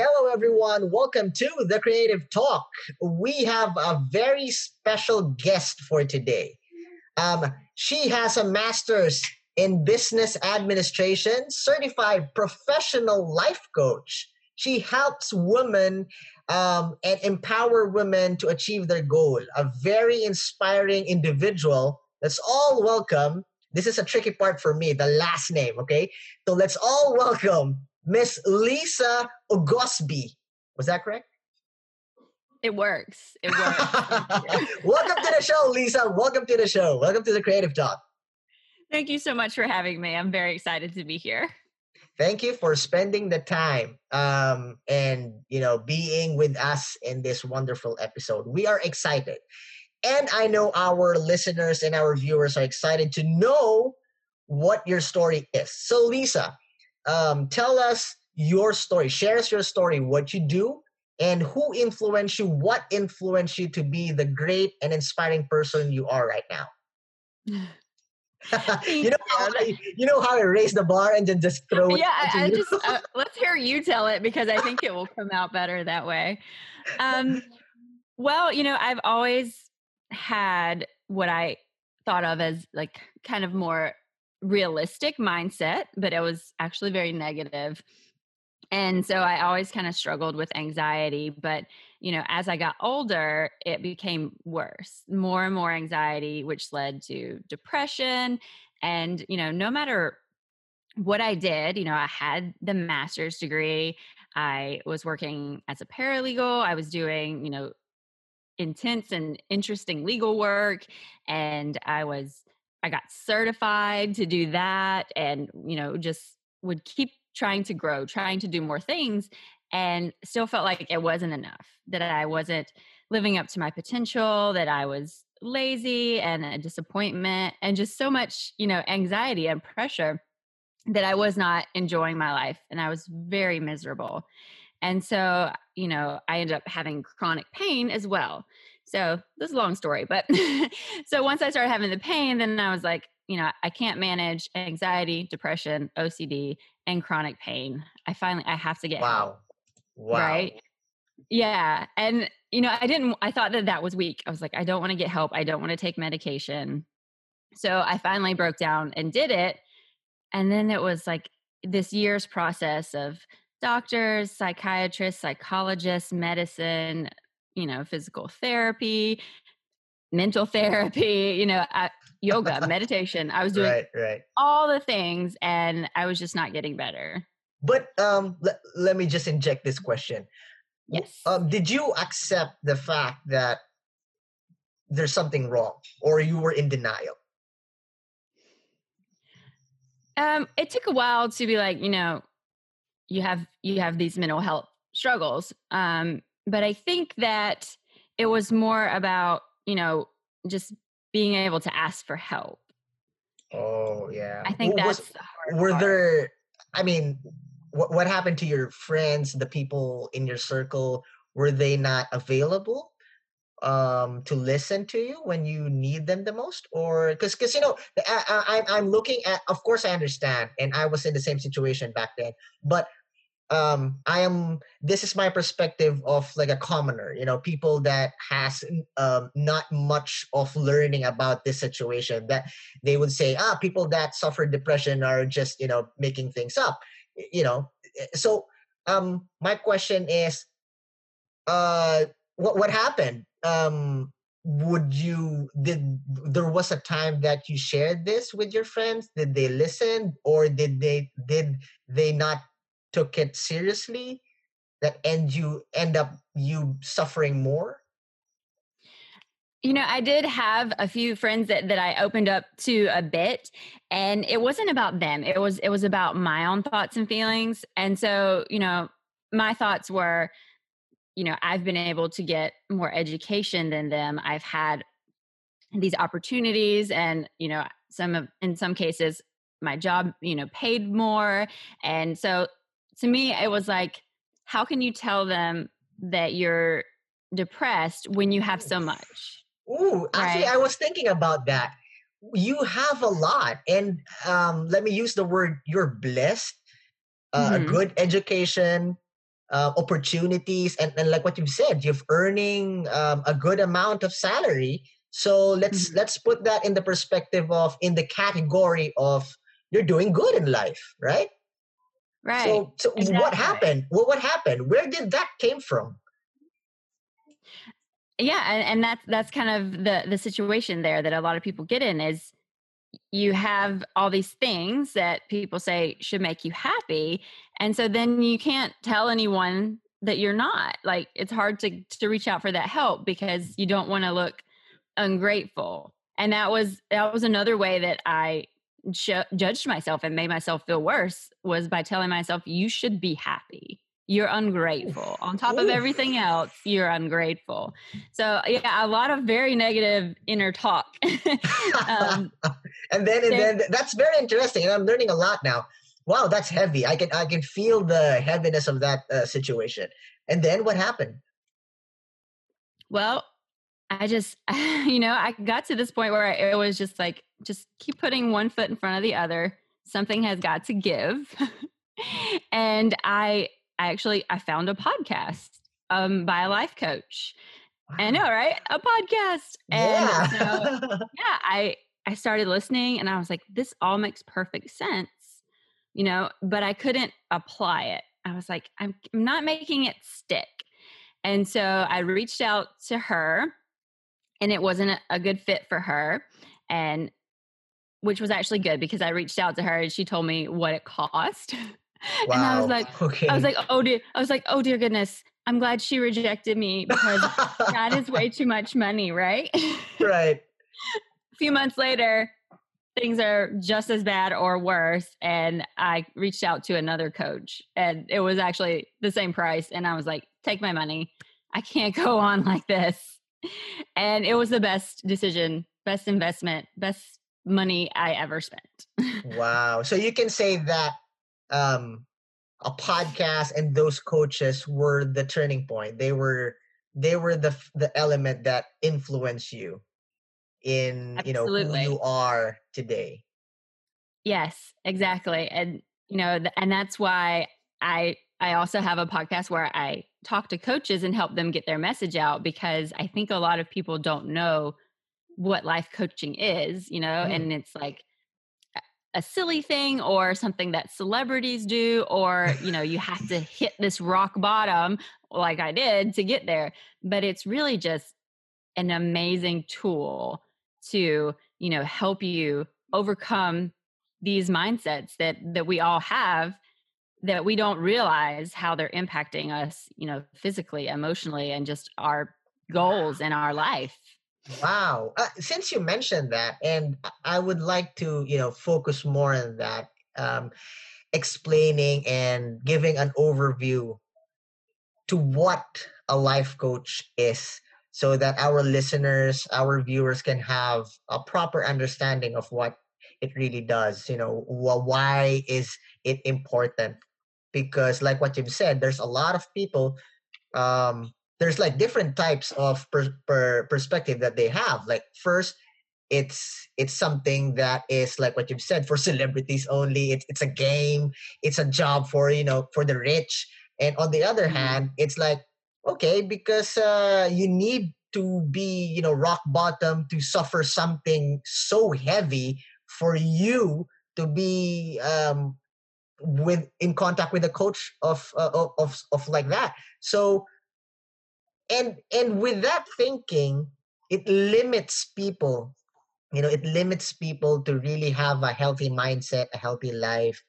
Hello, everyone. Welcome to the Creative Talk. We have a very special guest for today. Um, she has a master's in business administration, certified professional life coach. She helps women um, and empower women to achieve their goal. A very inspiring individual. Let's all welcome. This is a tricky part for me, the last name, okay? So let's all welcome Miss Lisa Ogosby. Was that correct? It works. It works. Welcome to the show, Lisa. Welcome to the show. Welcome to the Creative Talk. Thank you so much for having me. I'm very excited to be here. Thank you for spending the time um, and you know being with us in this wonderful episode. We are excited, and I know our listeners and our viewers are excited to know what your story is. So, Lisa, um, tell us your story. Share us your story, what you do, and who influenced you, what influenced you to be the great and inspiring person you are right now. you know how I, you know how I raise the bar and then just throw it. Yeah, I, I just uh, let's hear you tell it because I think it will come out better that way. Um, well, you know, I've always had what I thought of as like kind of more realistic mindset, but it was actually very negative. And so I always kind of struggled with anxiety. But, you know, as I got older, it became worse, more and more anxiety, which led to depression. And, you know, no matter what I did, you know, I had the master's degree. I was working as a paralegal. I was doing, you know, intense and interesting legal work. And I was I got certified to do that and, you know, just would keep trying to grow, trying to do more things and still felt like it wasn't enough, that I wasn't living up to my potential, that I was lazy and a disappointment and just so much, you know, anxiety and pressure that I was not enjoying my life and I was very miserable. And so, you know, I ended up having chronic pain as well. So this is a long story, but so once I started having the pain, then I was like, you know, I can't manage anxiety, depression, OCD, and chronic pain. I finally, I have to get wow, help, wow, right? Yeah, and you know, I didn't. I thought that that was weak. I was like, I don't want to get help. I don't want to take medication. So I finally broke down and did it, and then it was like this year's process of doctors, psychiatrists, psychologists, medicine, you know, physical therapy, mental therapy, you know, yoga, meditation. I was doing right, right. all the things and I was just not getting better. But um, let, let me just inject this question. Yes. Um, did you accept the fact that there's something wrong or you were in denial? Um, it took a while to be like, you know, you have you have these mental health struggles. Um, but I think that it was more about, you know, just being able to ask for help. Oh, yeah. I think W- that's was, the hard were part. there I mean, what what happened to your friends, the people in your circle? Were they not available um to listen to you when you need them the most or because because you know I, I, I'm- I'm looking at of course i understand and i was in the same situation back then but um i am this is my perspective of like a commoner you know people that has um not much of learning about this situation that they would say ah people that suffer depression are just you know making things up you know eh, so um my question is uh what what happened? Um would you did there was a time that you shared this with your friends? Did they listen or did they did they not took it seriously that end you end up you suffering more You know, I did have a few friends that, that I opened up to a bit and it wasn't about them. It was it was about my own thoughts and feelings. And so, you know, my thoughts were, you know, I've been able to get more education than them. I've had these opportunities and, you know, some of in some cases my job, you know, paid more. And so to me it was like how can you tell them that you're depressed when you have so much? Ooh, actually, Right. I was thinking about that. You have a lot, and um, let me use the word you're blessed. Uh, a Mhm. good education, uh, opportunities and, and like what you've said you've earning um, a good amount of salary so let's Mhm. let's put that in the perspective of in the category of you're doing good in life right Right. so so what happened? What what happened? Where did that came from? Yeah and, and that's that's kind of the the situation there that a lot of people get in is you have all these things that people say should make you happy and so then you can't tell anyone that you're not like it's hard to to reach out for that help because you don't want to look ungrateful and that was that was another way that i ju- judged myself and made myself feel worse was by telling myself you should be happy. You're ungrateful. On top of everything else you're ungrateful. So yeah a lot of very negative inner talk. Um, and then and then that's very interesting and i'm learning a lot now. Wow that's heavy. I can i can feel the heaviness of that uh, situation. And then what happened? Well, I just, you know, I got to this point where it was just like, just keep putting one foot in front of the other. Something has got to give. and I, I actually, I found a podcast um, by a life coach. I know, right? A podcast. And so, yeah yeah, I, I started listening and I was like, this all makes perfect sense, you know, but I couldn't apply it. I was like, I'm, I'm not making it stick. And so I reached out to her and it wasn't a, good fit for her. And which was actually good because I reached out to her and she told me what it cost. wow and I was like, okay I was like, oh dear, I was like, oh dear goodness, I'm glad she rejected me because that is way too much money, right? right a few months later, things are just as bad or worse. And I reached out to another coach and it was actually the same price. And I was like, take my money. I can't go on like this. And it was the best decision, best investment, best money I ever spent. wow so you can say that um a podcast and those coaches were the turning point they were they were the the element that influenced you in you know who you are today Yes, exactly. And you know, th- and that's why I I also have a podcast where I talk to coaches and help them get their message out because I think a lot of people don't know what life coaching is, you know, Mm. and it's like a- a silly thing or something that celebrities do or you know you have to hit this rock bottom like I did to get there but it's really just an amazing tool to you know help you overcome these mindsets that that we all have that we don't realize how they're impacting us you know physically emotionally and just our goals in our life Wow. Uh, since you mentioned that, and I- I would like to, you know, focus more on that, um, explaining and giving an overview to what a life coach is so that our listeners, our viewers can have a proper understanding of what it really does. You know, wh- why is it important? Because, like what you've said, there's a lot of people um there's like different types of per, per perspective that they have. Like first it's it's something that is like what you've said for celebrities only. It's it's a game. It's a job for you know for the rich. And on the other Mhm. hand it's like okay because uh you need to be you know rock bottom to suffer something so heavy for you to be um with in contact with a coach of uh, of, of like that. So and and with that thinking it limits people you know it limits people to really have a healthy mindset a healthy life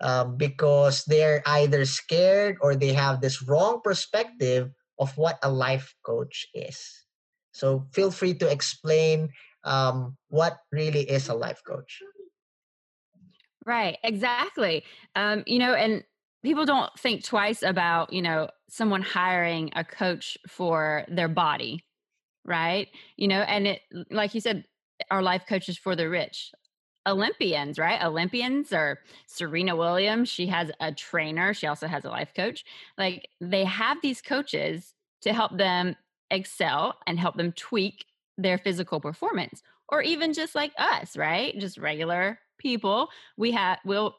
um, because they're either scared or they have this wrong perspective of what a life coach is. So feel free to explain um, what really is a life coach Right, exactly. Um, you know, and people don't think twice about, you know, someone hiring a coach for their body, right? You know, and it, like you said, our life coaches for the rich. Olympians, right? Olympians or Serena Williams, she has a trainer. She also has a life coach. Like they have these coaches to help them excel and help them tweak their physical performance or even just like us, right? Just regular people we have we'll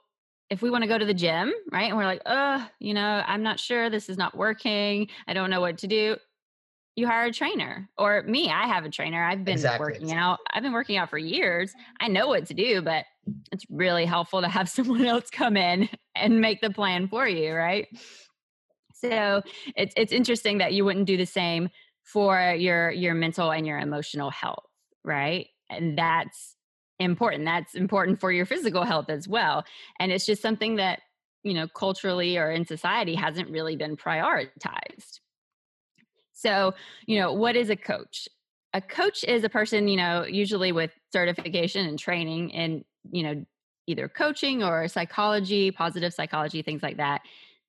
if we want to go to the gym, right? And we're like, oh, you know, I'm not sure this is not working. I don't know what to do. You hire a trainer. Or me, I have a trainer. I've been Exactly. working out. I've been working out for years. I know what to do, but it's really helpful to have someone else come in and make the plan for you, right? So it's it's interesting that you wouldn't do the same for your your mental and your emotional health, right? And that's important. That's important for your physical health as well. And it's just something that, you know, culturally or in society hasn't really been prioritized. So, you know, what is a coach? A coach is a person, you know, usually with certification and training in, you know, either coaching or psychology, positive psychology, things like that,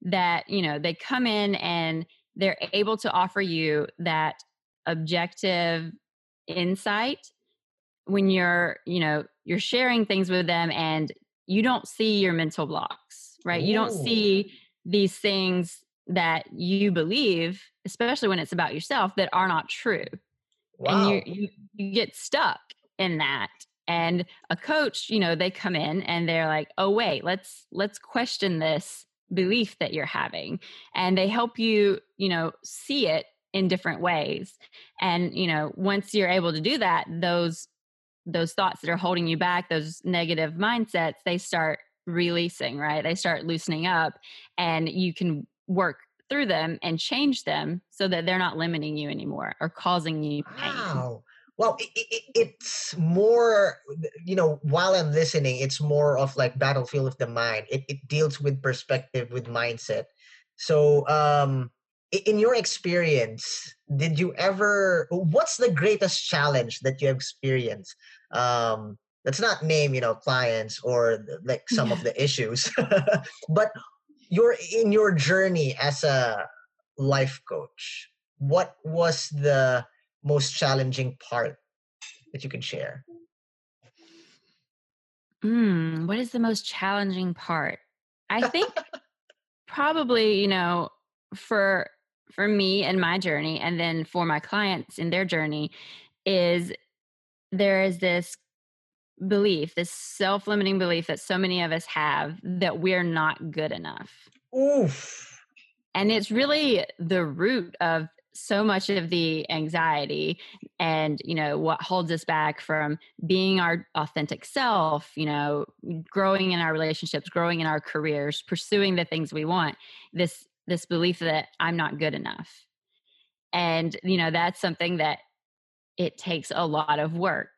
that, you know, they come in and they're able to offer you that objective insight when you're you know you're sharing things with them and you don't see your mental blocks right? You don't oh. see these things that you believe especially when it's about yourself that are not true. Wow. and you, you you get stuck in that. And a coach you know they come in and they're like oh wait let's let's question this belief that you're having. And they help you you know see it in different ways. And you know once you're able to do that those those thoughts that are holding you back those negative mindsets they start releasing right they start loosening up and you can work through them and change them so that they're not limiting you anymore or causing you pain Wow. Well, it, it, it's more, you know, while I'm listening, it's more of like battlefield of the mind. It, it deals with perspective, with mindset. So, um, in your experience, did you ever, what's the greatest challenge that you have experienced? Um, let's not name, you know, clients or like some of the issues, but your in your journey as a life coach, what was the most challenging part that you can share? Mm, what is the most challenging part? I think probably, you know, for for me and my journey and then for my clients in their journey is there is this belief, this self-limiting belief that so many of us have that we're not good enough. Oof. And it's really the root of so much of the anxiety and you know what holds us back from being our authentic self you know growing in our relationships growing in our careers pursuing the things we want this this belief that i'm not good enough. And you know that's something that it takes a lot of work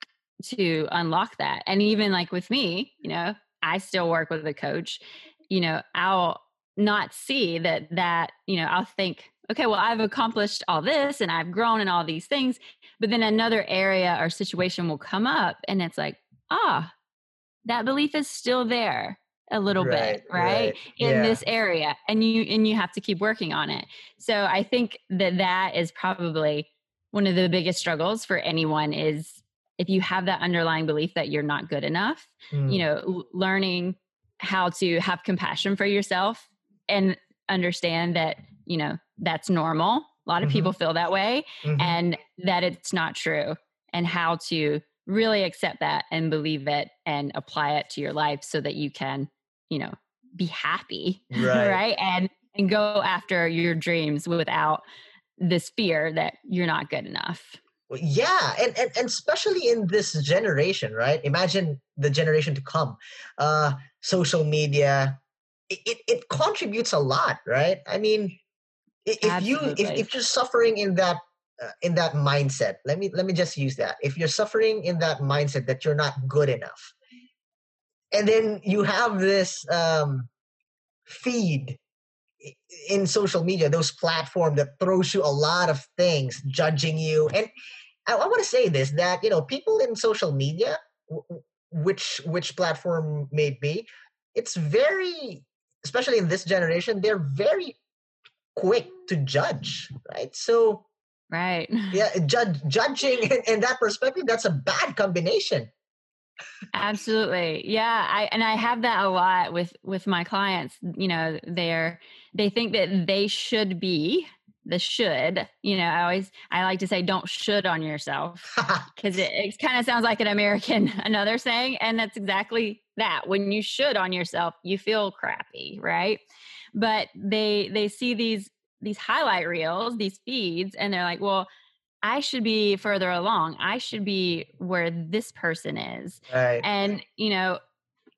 to unlock that. And even like with me you know i still work with a coach. You know i'll not see that that you know i'll think okay well i've accomplished all this and i've grown in all these things but then another area or situation will come up and it's like ah that belief is still there a little bit Right, right, right. in Yeah. this area and you and you have to keep working on it so i think that that is probably one of the biggest struggles for anyone is if you have that underlying belief that you're not good enough Mm. you know learning how to have compassion for yourself and understand that you know that's normal a lot of Mhm. people feel that way Mhm. and that it's not true and how to really accept that and believe it and apply it to your life so that you can you know be happy Right. right? And and go after your dreams without this fear that you're not good enough. Well, yeah and, and and especially in this generation right? Imagine the generation to come. Uh social media it, it, it contributes a lot right? I mean if you if, if you're suffering in that uh, in that mindset let me let me just use that. If you're suffering in that mindset that you're not good enough and then you have this um feed in social media those platform that throws you a lot of things judging you and I, I want to say this that you know people in social media, w- which which platform may be, it's very, especially in this generation, they're very quick to judge, right? So right yeah, judge judging in, in that perspective, that's a bad combination. Absolutely. Yeah, I and I have that a lot with with my clients, you know, they're they think that they should be the should you know i always i like to say don't should on yourself because it, it kind of sounds like an american another saying and that's exactly that when you should on yourself you feel crappy right but they they see these these highlight reels these feeds and they're like well i should be further along. I should be where this person is. Right. and you know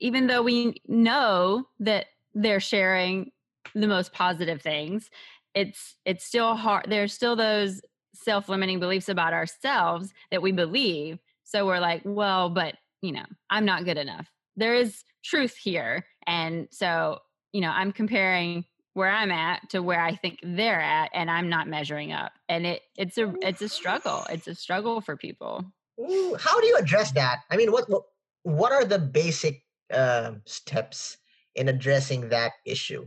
even though we know that they're sharing the most positive things it's it's still hard there's still those self-limiting beliefs about ourselves that we believe. So we're like well but you know i'm not good enough. There is truth here. And so you know i'm comparing where i'm at to where i think they're at and i'm not measuring up and it it's a it's a struggle it's a struggle for people. Ooh, how do you address that? I mean what what, what are the basic uh, steps in addressing that issue?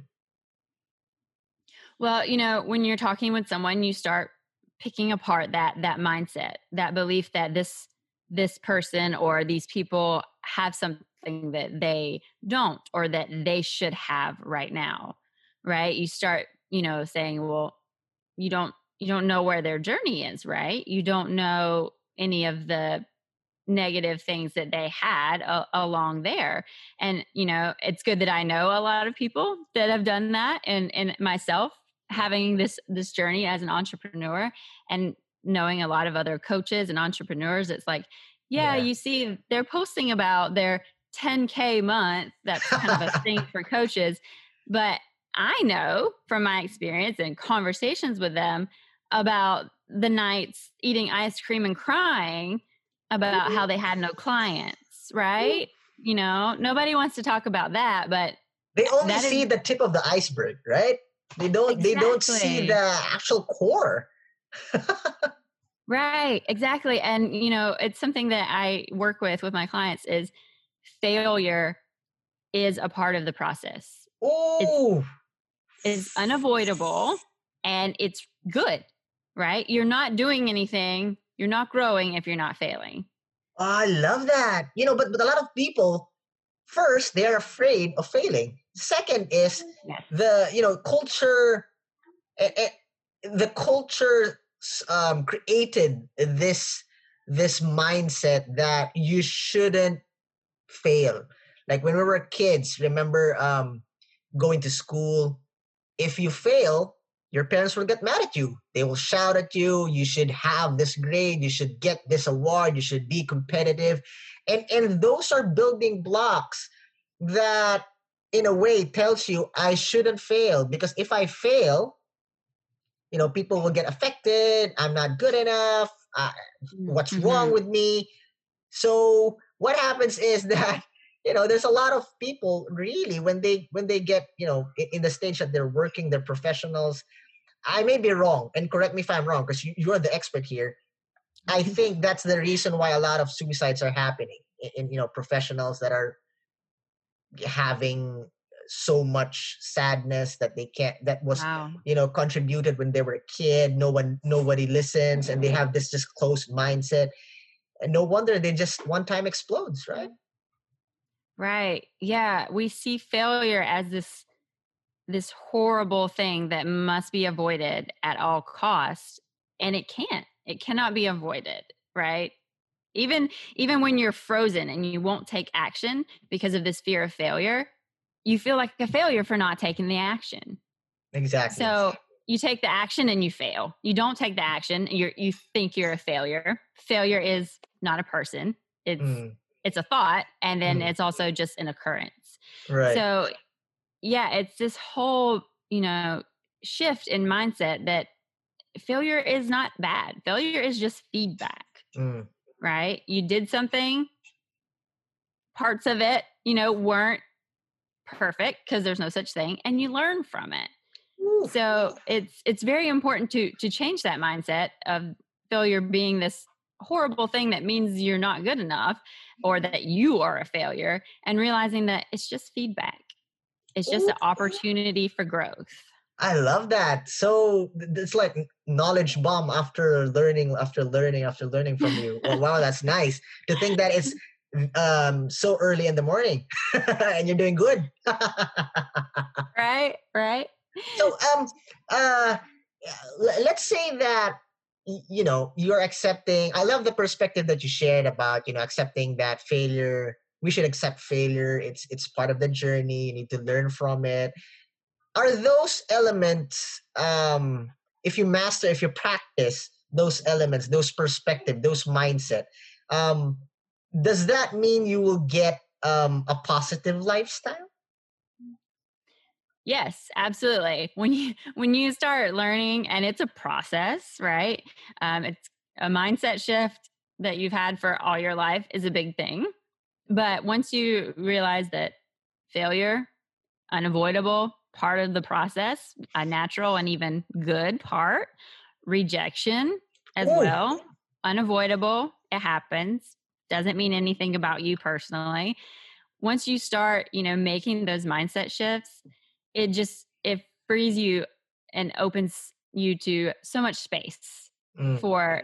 Well, you know, when you're talking with someone, you start picking apart that that mindset, that belief that this this person or these people have something that they don't or that they should have right now. Right? You start, you know, saying, well, you don't you don't know where their journey is, right? You don't know any of the negative things that they had a- along there and you know it's good that i know a lot of people that have done that and and myself having this this journey as an entrepreneur and knowing a lot of other coaches and entrepreneurs it's like yeah, yeah. you see they're posting about their 10k month that's kind of a thing for coaches but i know from my experience and conversations with them about the nights eating ice cream and crying about how mm-hmm. they had no clients mm-hmm. right you know nobody wants to talk about that but they only see is, the tip of the iceberg right they don't exactly. they don't see the actual core. right, exactly. And you know, it's something that I work with with my clients is failure is a part of the process. Oh, it's, it's unavoidable and it's good, right? You're not doing anything, you're not growing if you're not failing. I love that. You know, but, but a lot of people first they're afraid of failing second is yes. the you know culture eh, eh, the culture um, created this this mindset that you shouldn't fail like when we were kids remember um, going to school if you fail your parents will get mad at you they will shout at you you should have this grade you should get this award you should be competitive and and those are building blocks that in a way tells you I shouldn't fail because if I fail, you know, people will get affected. I'm not good enough. Uh, what's mm-hmm. wrong with me? So what happens is that you know there's a lot of people really when they when they get you know in, the stage that they're working, they're professionals. I may be wrong, and correct me if I'm wrong because you, you're the expert here. I mm-hmm. think that's the reason why a lot of suicides are happening in, in you know professionals that are having so much sadness that they can't that was wow. you know contributed when they were a kid no one nobody listens and they have this just closed mindset and no wonder they just one time explodes right right yeah we see failure as this this horrible thing that must be avoided at all costs and it can't it cannot be avoided right? Even even when you're frozen and you won't take action because of this fear of failure you feel like a failure for not taking the action. Exactly. So you take the action and you fail. You don't take the action you you think you're a failure. Failure is not a person it's mm. It's a thought and then mm. it's also just an occurrence right so yeah it's this whole you know shift in mindset that failure is not bad failure is just feedback mm right? You did something, parts of it, you know, weren't perfect because there's no such thing, and you learn from it. Ooh. So it's it's very important to to change that mindset of failure being this horrible thing that means you're not good enough or that you are a failure and realizing that it's just feedback. It's just Ooh. an opportunity for growth. I love that. So it's like knowledge bomb after learning, after learning, after learning from you. well, wow, that's nice to think that it's um so early in the morning and you're doing good. right, right. So um uh let's say that you know you're accepting i love the perspective that you shared about you know accepting that failure we should accept failure it's it's part of the journey you need to learn from it. Are those elements um if you master if you practice those elements those perspective those mindset um does that mean you will get um a positive lifestyle Yes, absolutely. When you when you start learning, and it's a process, right? Um, it's a mindset shift that you've had for all your life is a big thing. But once you realize that failure, unavoidable, part of the process, a natural and even good part, rejection as Ooh. well, unavoidable, it happens. Doesn't mean anything about you personally. Once you start, you know, making those mindset shifts, it just it frees you and opens you to so much space mm. for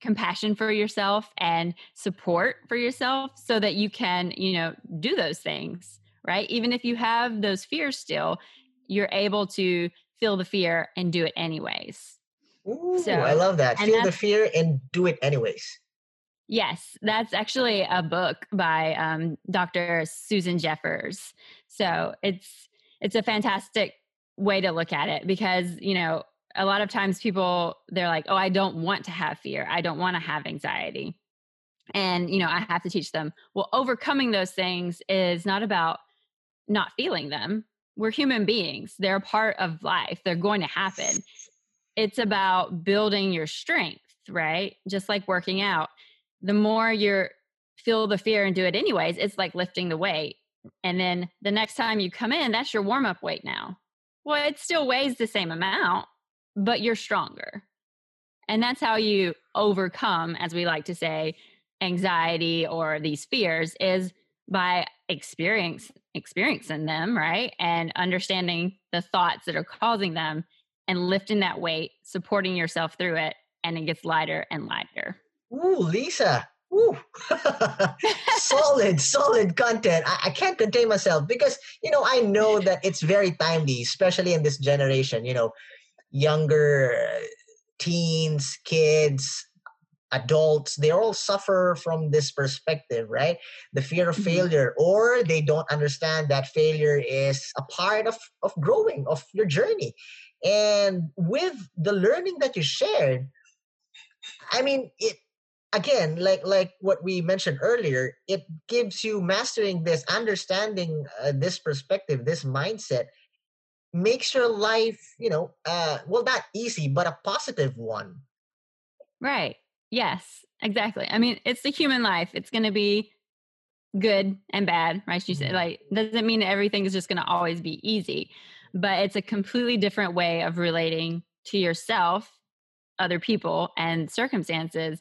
compassion for yourself and support for yourself so that you can you know do those things right? Even if you have those fears still you're able to feel the fear and do it anyways. Ooh, so i love that. feel the fear and do it anyways. Yes that's actually a book by um, dr susan jeffers. So it's it's a fantastic way to look at it because you know a lot of times people they're like oh i don't want to have fear. I don't want to have anxiety. And you know i have to teach them well overcoming those things is not about not feeling them. We're human beings. They're a part of life. They're going to happen. It's about building your strength right? Just like working out. The more you feel the fear and do it anyways it's like lifting the weight and then the next time you come in, that's your warm up weight now. Well, it still weighs the same amount, but you're stronger. And that's how you overcome, as we like to say, anxiety or these fears is by experience experiencing them, right? And understanding the thoughts that are causing them and lifting that weight, supporting yourself through it, and it gets lighter and lighter. Ooh, Lisa, solid, solid content. I, I, can't contain myself because, you know, I know that it's very timely, especially in this generation, you know, younger teens, kids, adults, they all suffer from this perspective, right? The fear of mm-hmm. failure, or they don't understand that failure is a part of, of growing, of your journey. And with the learning that you shared, I mean, it again like like what we mentioned earlier it gives you mastering this understanding uh, this perspective this mindset makes your life you know uh well not easy but a positive one. Right. Yes exactly. I mean it's the human life. It's going to be good and bad right? You say mm-hmm. like doesn't mean everything is just going to always be easy but it's a completely different way of relating to yourself other people and circumstances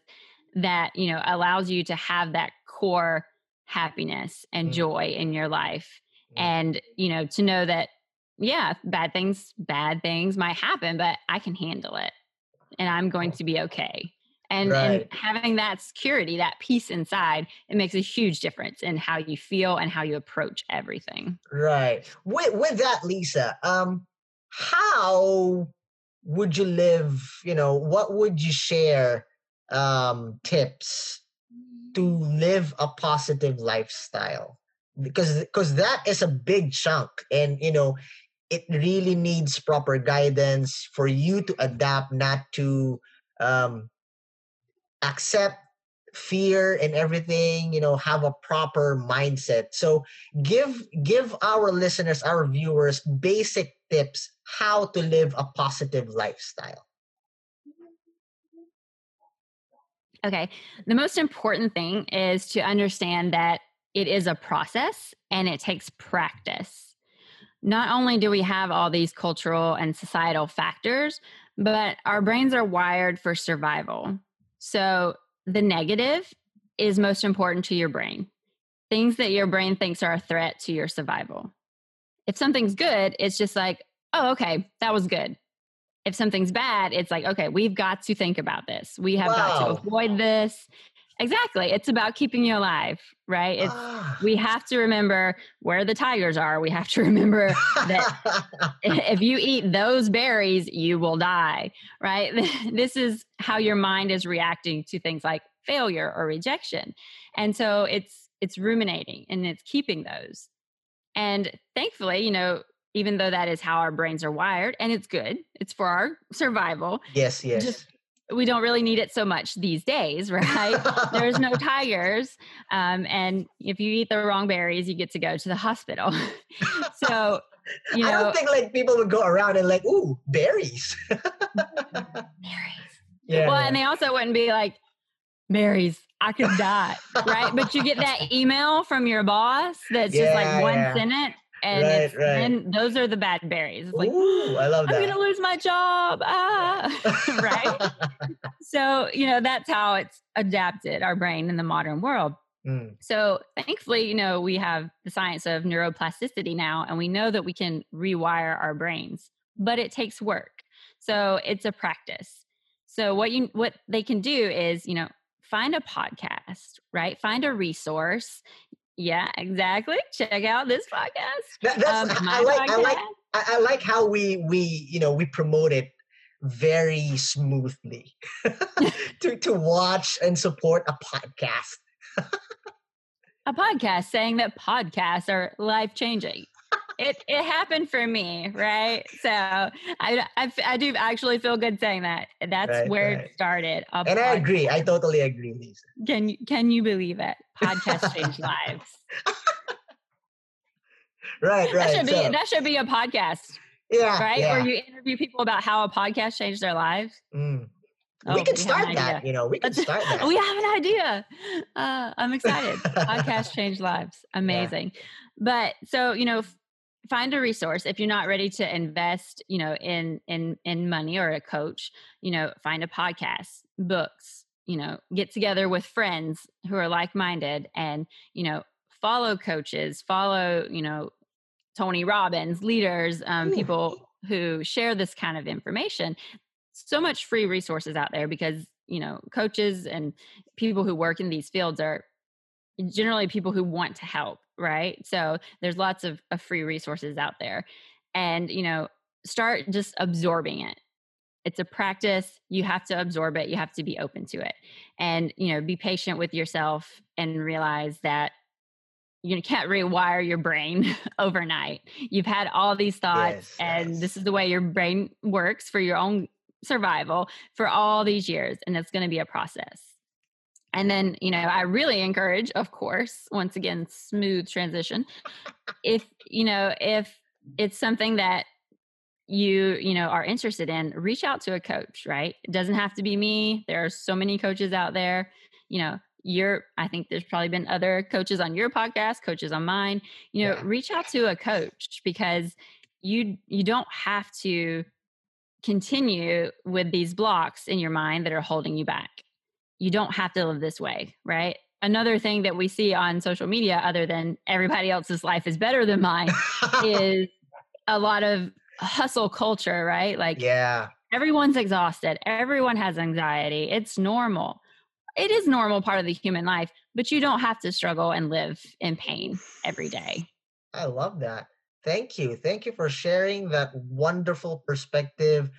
that you know allows you to have that core happiness and mm. joy in your life mm. and you know to know that yeah bad things bad things might happen but i can handle it and i'm going to be okay and, right. and having that security that peace inside it makes a huge difference in how you feel and how you approach everything right with, with that lisa um how would you live you know what would you share um, tips to live a positive lifestyle because because that is a big chunk and you know it really needs proper guidance for you to adapt not to um, accept fear and everything you know have a proper mindset. So give give our listeners our viewers basic tips how to live a positive lifestyle Okay. The most important thing is to understand that it is a process and it takes practice. Not only do we have all these cultural and societal factors, but our brains are wired for survival. So the negative is most important to your brain. Things that your brain thinks are a threat to your survival. If something's good, it's just like, oh, okay, that was good if something's bad, it's like, okay, we've got to think about this. We have got to avoid this. Exactly. It's about keeping you alive, right? It's Ah. we have to remember where the tigers are. We have to remember that if you eat those berries, you will die, right? This is how your mind is reacting to things like failure or rejection. And so it's it's ruminating and it's keeping those. And thankfully, you know, even though that is how our brains are wired and it's good, it's for our survival, yes, yes. Just- we don't really need it so much these days, right? There's no tigers. Um, and if you eat the wrong berries, you get to go to the hospital. so, you I know, don't think like people would go around and like, ooh, berries. berries. yeah. Well, and they also wouldn't be like, berries, I could die, right? But you get that email from your boss that's just like one yeah. sentence. And Right, it's, right. then those are the bad berries. It's like, ooh, I love that. I'm going to lose my job. Ah, right? So, you know, that's how it's adapted our brain in the modern world. Mm, So, thankfully, you know, we have the science of neuroplasticity now, and we know that we can rewire our brains, but it takes work. So, it's a practice. So, what you what they can do is, you know, find a podcast, right? Find a resource. Yeah, exactly. Check out this podcast. that- that's, Um, I like, I like, podcast. I, I like how we we you know we promote it very smoothly to to watch and support a podcast. a podcast saying that podcasts are life changing. It it happened for me, right? So I I do actually feel good saying that. That's Right, where right. it started. And I agree. I totally agree, Lisa. Can you can you believe it? Podcasts change lives. Right, right. That should be so, that should be a podcast, yeah, right? yeah. Where you interview people about how a podcast changed their lives. Mm. Oh, we could start that. You know, we could start that. We have an idea. Uh, I'm excited. Podcast change lives. Amazing. But so you know, find a resource if you're not ready to invest, you know, in in in money or a coach. You know, find a podcast, books. You know, get together with friends who are like minded, and you know, follow coaches. Follow you know, Tony Robbins, leaders, um, people who share this kind of information so much free resources out there because you know coaches and people who work in these fields are generally people who want to help right? So there's lots of, of free resources out there. And you know start just absorbing it. It's a practice. You have to absorb it. You have to be open to it. And you know be patient with yourself and realize that you can't rewire your brain overnight. You've had all these thoughts Yes, and yes. this is the way your brain works for your own survival for all these years and it's going to be a process and then you know i really encourage of course once again smooth transition. If you know if it's something that you you know are interested in reach out to a coach right? It doesn't have to be me. There are so many coaches out there. You know you're i think there's probably been other coaches on your podcast coaches on mine. You know Yeah. reach out to a coach because you you don't have to continue with these blocks in your mind that are holding you back you don't have to live this way right another thing that we see on social media other than everybody else's life is better than mine is a lot of hustle culture right like yeah. everyone's exhausted everyone has anxiety it's normal it is normal part of the human life but you don't have to struggle and live in pain every day I love that. Thank you. Thank you for sharing that wonderful perspective.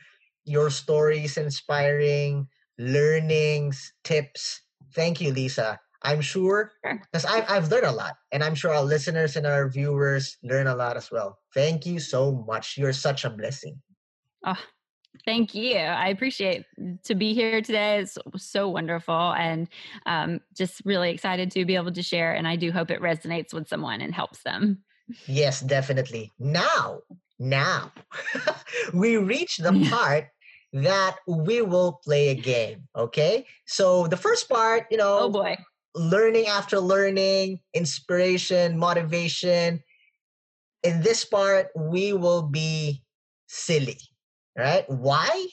Your stories inspiring, learnings, tips. Thank you, Lisa. I'm sure because I've, I've learned a lot, and I'm sure our listeners and our viewers learn a lot as well. Thank you so much. You're such a blessing. Thank you. I appreciate to be here today. It's so wonderful and um, just really excited to be able to share. And I do hope it resonates with someone and helps them. Yes, definitely. Now, now, we reach the part that we will play a game. Okay. So the first part, you know, Oh boy. learning after learning, inspiration, motivation. In this part, we will be silly, right? Why?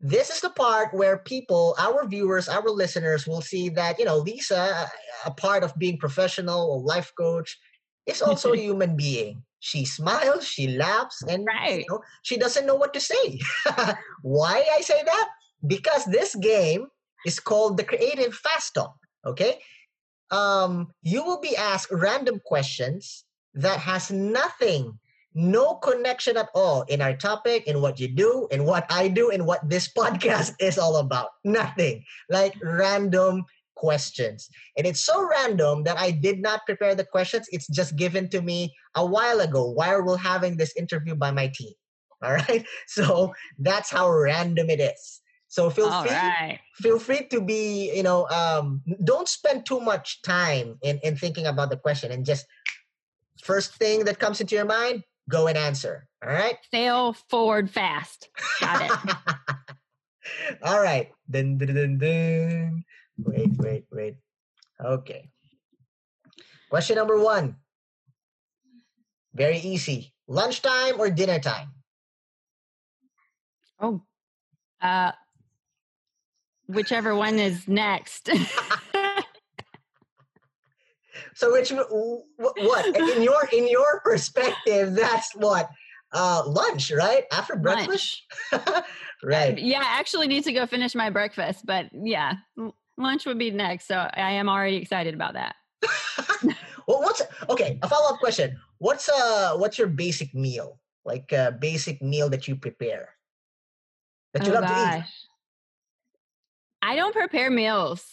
This is the part where people, our viewers, our listeners will see that, you know, Lisa, a part of being professional or life coach, is also a human being. She smiles, she laughs, and you know, she doesn't know what to say. Why I say that? Because this game is called the Creative Fast Talk. Okay. Um, you will be asked random questions that has nothing, no connection at all in our topic, in what you do, in what I do, in what this podcast is all about. Nothing. Like random questions. And it's so random that I did not prepare the questions. It's just given to me a while ago while we're having this interview by my team. All right. So that's how random it is. So feel All free right. feel free to be, you know, um, don't spend too much time in, in thinking about the question and just first thing that comes into your mind, go and answer. All right. Sail forward fast. Got it. All right. Dun, dun, dun, dun. Wait, wait, wait. Okay. Question number one. Very easy. Lunchtime or dinner time? Oh, uh, whichever one is next. So which what in your in your perspective that's what uh lunch, right? After breakfast? right. Yeah, I actually need to go finish my breakfast, but yeah, lunch would be next. So I am already excited about that. well, what's okay? A follow up question: What's uh, what's your basic meal? Like a basic meal that you prepare that you oh love to eat. I don't prepare meals.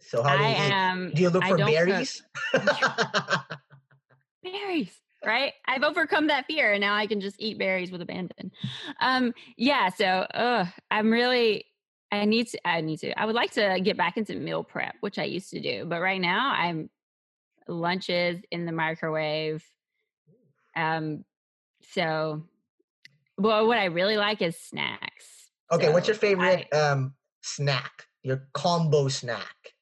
So how do you I eat? am. do you look for berries? berries right i've overcome that fear and now i can just eat berries with abandon um yeah so uh i'm really i need to i need to i would like to get back into meal prep which i used to do but right now i'm lunches in the microwave um so well what i really like is snacks okay, what's your favorite I- um snack? Your combo snack.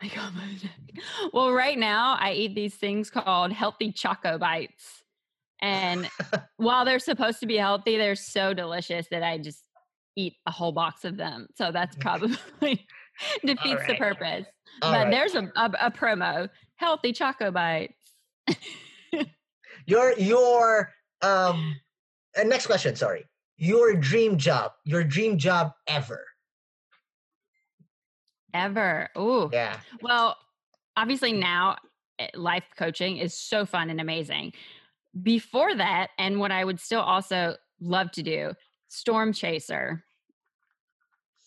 my my neck. Well, right now I eat these things called healthy choco bites. And while they're supposed to be healthy, they're so delicious that I just eat a whole box of them. So that's probably defeats the purpose. All but right. there's a, a, a promo healthy choco bites. Your your um uh, next question, sorry. Your dream job, your dream job ever. Ever. Ooh. Yeah. Well, obviously now eh, life coaching is so fun and amazing. Before that, and what I would still also love to do, storm chaser.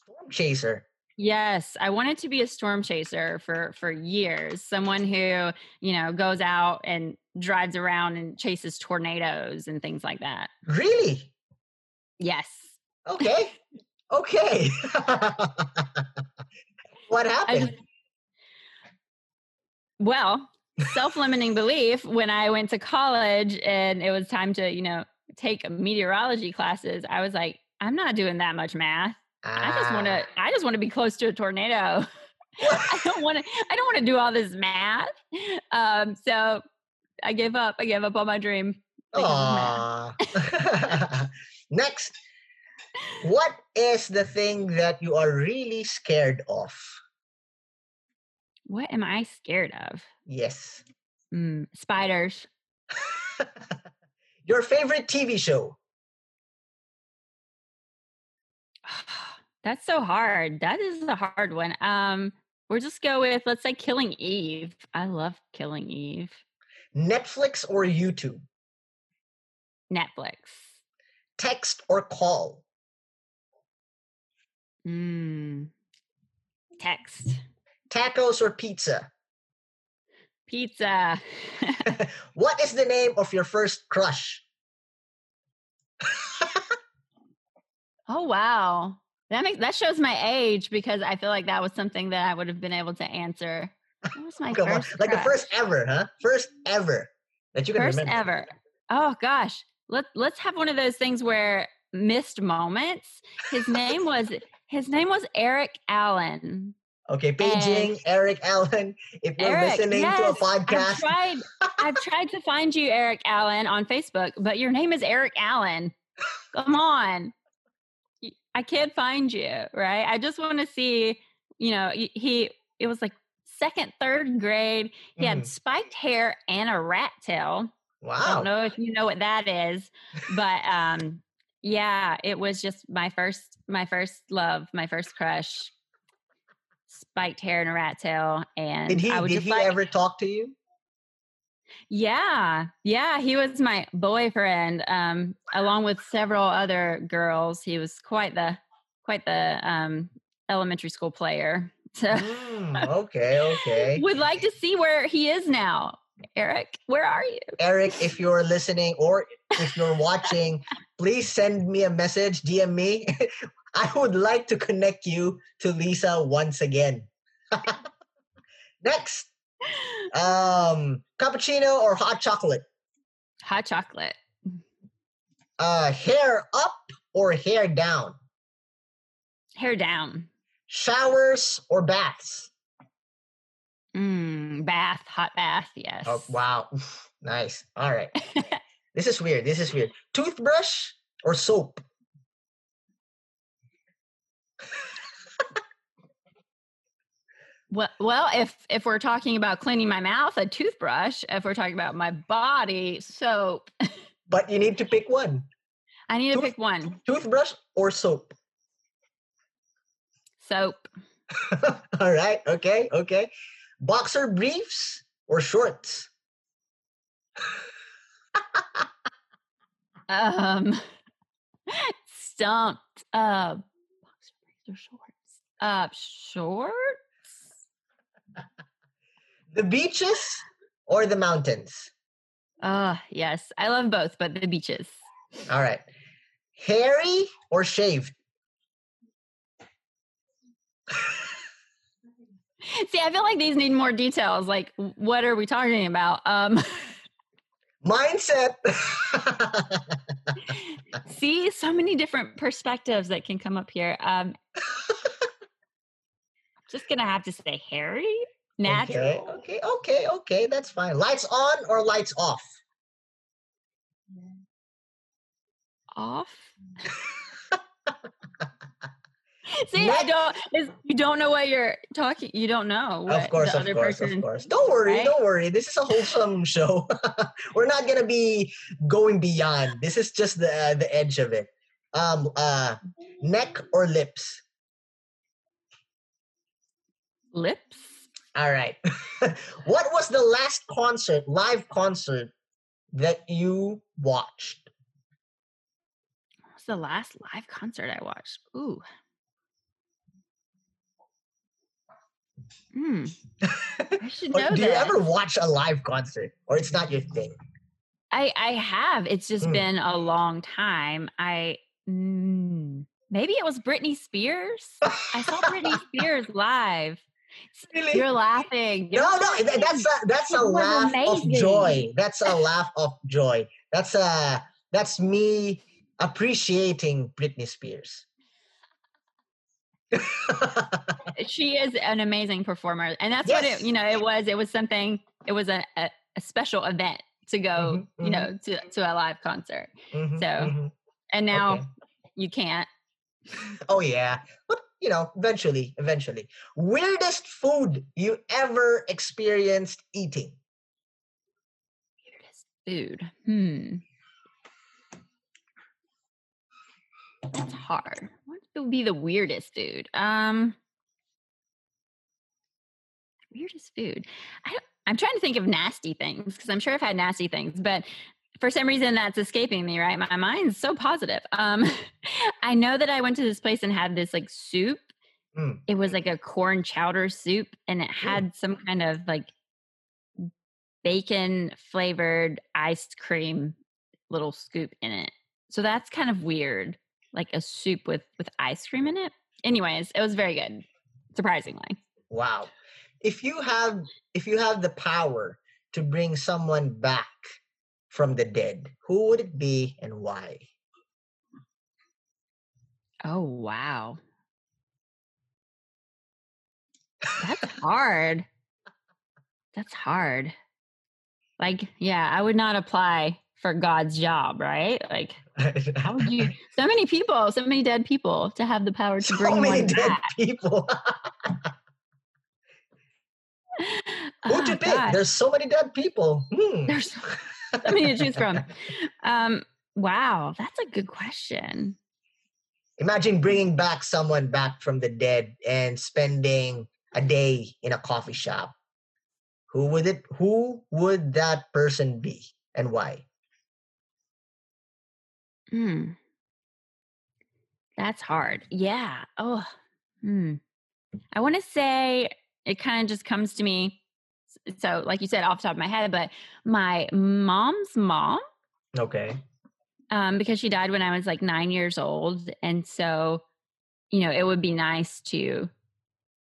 Storm chaser. Yes, I wanted to be a storm chaser for for years. Someone who, you know, goes out and drives around and chases tornadoes and things like that. Really? Yes. Okay. okay. what happened? just, well, self-limiting belief when I went to college and it was time to, you know, take meteorology classes, I was like, I'm not doing that much math. I just want to I just want to be close to a tornado. I don't want to I don't want to do all this math. Um so I gave up. I gave up on my dream. because of math. Aww. Next, what is the thing that you are really scared of? What am I scared of? Yes. Mm, spiders. Your favorite TV show? That's so hard. That is a hard one. Um, we'll just go with let's say Killing Eve. I love Killing Eve. Netflix or YouTube? Netflix. Text or call? Mm. Text. Tacos or pizza? Pizza. what is the name of your first crush? oh wow. That makes that shows my age because I feel like that was something that I would have been able to answer. What was my Come on, first like the first ever, huh? First ever that you can first remember. ever. Oh gosh. Let let's have one of those things where missed moments. His name was his name was Eric Allen. Okay, paging Eric Allen. If you're Eric, listening yes, to a I've podcast, tried I've tried to find you, Eric Allen, on Facebook, but your name is Eric Allen. Come on. I can't find you, right? I just want to see, you know, he it was like second, third grade. He had Mhm. spiked hair and a rat tail. Wow. I don't know if you know what that is, but um yeah, it was just my first my first love, my first crush. Spiked hair and a rat tail. And Did he I would did he like, ever talk to you? yeah, yeah, he was my boyfriend, um, along with several other girls. He was quite the quite the um, elementary school player. So Mm, okay, okay. would like to see where he is now. Eric, where are you? Eric, if you're listening or if you're watching, please send me a message, DM me. I would like to connect you to Lisa once again. Next, um, cappuccino or hot chocolate? Hot chocolate. Uh, hair up or hair down? Hair down. Showers or baths? Mm, bath, hot bath, yes. Oh, wow. nice. All right. this is weird. This is weird. Toothbrush or soap? Well, well, if if we're talking about cleaning my mouth, a toothbrush. If we're talking about my body, soap. But you need to pick one. I need to Tooth- pick one. Toothbrush or soap? Soap. All right. Okay. Okay. Boxer briefs or shorts? Um, stumped. Uh, boxer briefs or shorts. Uh, shorts. The beaches or the mountains? Uh, yes, I love both, but the beaches. All right. Hairy or shaved? See, I feel like these need more details. Like, what are we talking about? Um, Mindset. see, so many different perspectives that can come up here. Um, just gonna have to say hairy, natural. Okay. Okay. Okay. Okay. That's fine. Lights on or lights off? off. See, I don't. You don't know what you're talking. You don't know what Of course, the of course, person. of course. Don't worry, right? don't worry. This is a wholesome show. We're not gonna be going beyond. This is just the uh, the edge of it. Um, uh, neck or lips? Lips. All right. what was the last concert, live concert, that you watched? What was the last live concert I watched? Ooh. Hmm. I should know do you ever watch a live concert, or it's not your thing? I I have. It's just Mm. been a long time. I mm, maybe it was Britney Spears. I saw Britney Spears live. Really? You're laughing. You're No, no, laughing. th- that's a that's a It laugh of joy. That's a laugh of joy. That's a that's me appreciating Britney Spears. she is an amazing performer and that's what it you know it was it was something it was a, a, a special event to go Mhm, you know to, to a live concert Mhm, So, mhm. and now Okay. you can't Oh yeah, but you know, eventually, eventually. Weirdest food you ever experienced eating? weirdest food. Hmm. That's hard. What would be the weirdest food? Um weirdest food. I i'm trying to think of nasty things because i'm sure i've had nasty things but for some reason that's escaping me right? My mind's so positive. Um i know that i went to this place and had this like soup. Mm. it was like a corn chowder soup and it had some kind of like bacon flavored iced cream little scoop in it. So that's kind of weird like a soup with with ice cream in it. Anyways it was very good surprisingly. Wow. If you have if you have the power to bring someone back from the dead, who would it be and why? oh wow that's hard that's hard like yeah i would not apply for god's job right like how would you so many people so many dead people to have the power to so bring many one dead back people. Who'd you Oh, pick? gosh, There's so many dead people. Hmm. there's so many to choose from um wow that's a good question Imagine bringing back someone back from the dead and spending a day in a coffee shop, who would it who would that person be and why? Hmm. That's hard. Yeah. Oh. Hmm. I want to say it kind of just comes to me. So, like you said, off the top of my head, but my mom's mom. Okay. Um, because she died when I was like nine years old, and so, you know, it would be nice to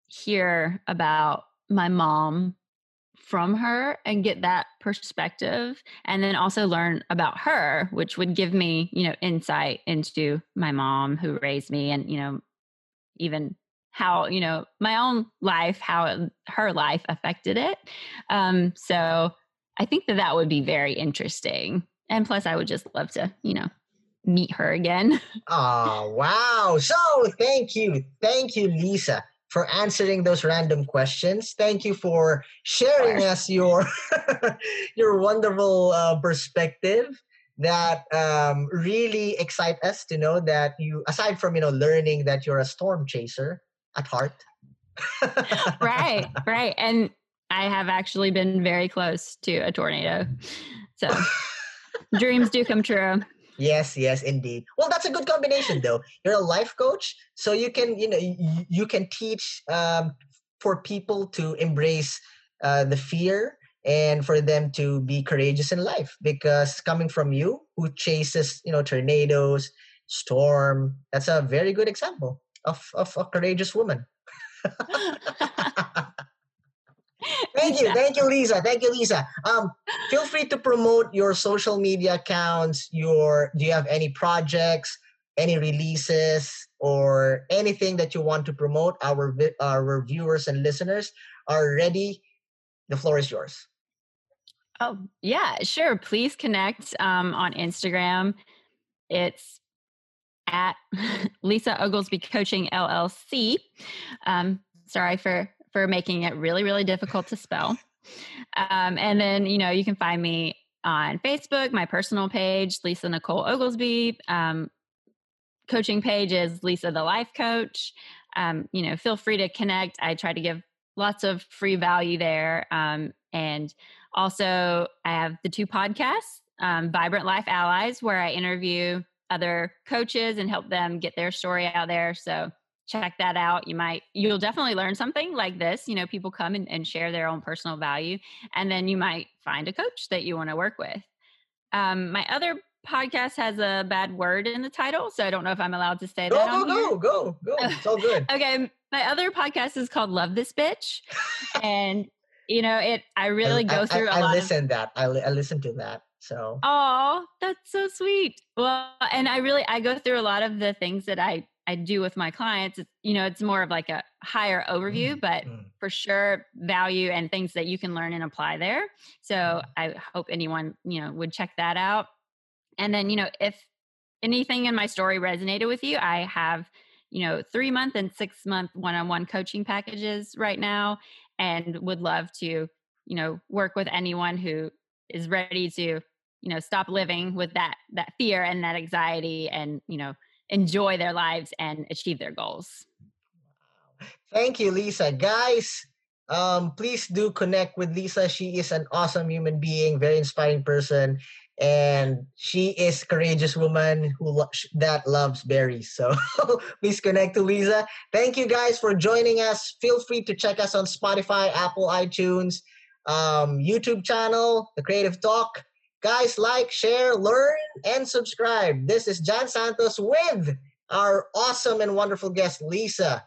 hear about my mom from her and get that perspective and then also learn about her which would give me you know insight into my mom who raised me and you know even how you know my own life how her life affected it um so i think that that would be very interesting and plus i would just love to you know meet her again oh wow so thank you thank you lisa for answering those random questions. Thank you for sharing sure. us your your wonderful uh, perspective that um, really excite us to know that you, aside from you know learning that you're a storm chaser at heart. right, right, and I have actually been very close to a tornado, so dreams do come true. Yes, yes, indeed. Well, that's a good combination, though. You're a life coach, so you can, you know, you, you can teach um, for people to embrace uh, the fear and for them to be courageous in life. Because coming from you, who chases, you know, tornadoes, storm, that's a very good example of of a courageous woman. Thank you, thank you, Lisa. Thank you, Lisa. Um, feel free to promote your social media accounts. Your do you have any projects, any releases, or anything that you want to promote? Our our viewers and listeners are ready. The floor is yours. Oh yeah, sure. Please connect um, on Instagram. It's at Lisa Oglesbee Coaching LLC. Um, sorry for for making it really, really difficult to spell. Um, and then, you know, you can find me on Facebook, my personal page, Lisa Nicole Oglesbee. Um, coaching page is Lisa the Life Coach. Um, you know, feel free to connect. I try to give lots of free value there. Um, and also, I have the two podcasts, um, Vibrant Life Allies, where I interview other coaches and help them get their story out there. So check that out. You might you'll definitely learn something like this. You know people come and, and share their own personal value and then you might find a coach that you want to work with. Um, my other podcast has a bad word in the title so i don't know if i'm allowed to say go, that go go go go. It's all good. Okay my other podcast is called love this bitch and you know it i really I, go through I, a lot I listen of, that I, I listen to that so oh that's so sweet well and i really i go through a lot of the things that i I do with my clients, it's, you know, it's more of like a higher overview, but mm-hmm. for sure value and things that you can learn and apply there. So mm-hmm. I hope anyone, you know, would check that out. And then, you know, if anything in my story resonated with you, I have, you know, three month and six month one on one coaching packages right now and would love to, you know, work with anyone who is ready to, you know, stop living with that that fear and that anxiety and, you know, enjoy their lives and achieve their goals. Thank you, Lisa. Guys, um, please do connect with Lisa. She is an awesome human being, very inspiring person, and she is courageous woman who lo- that loves berries. So please connect to Lisa. Thank you guys for joining us. Feel free to check us on Spotify, Apple, iTunes, um, YouTube channel, The Creative Talk. Guys, like, share, learn, and subscribe. This is John Santos with our awesome and wonderful guest, Lisa.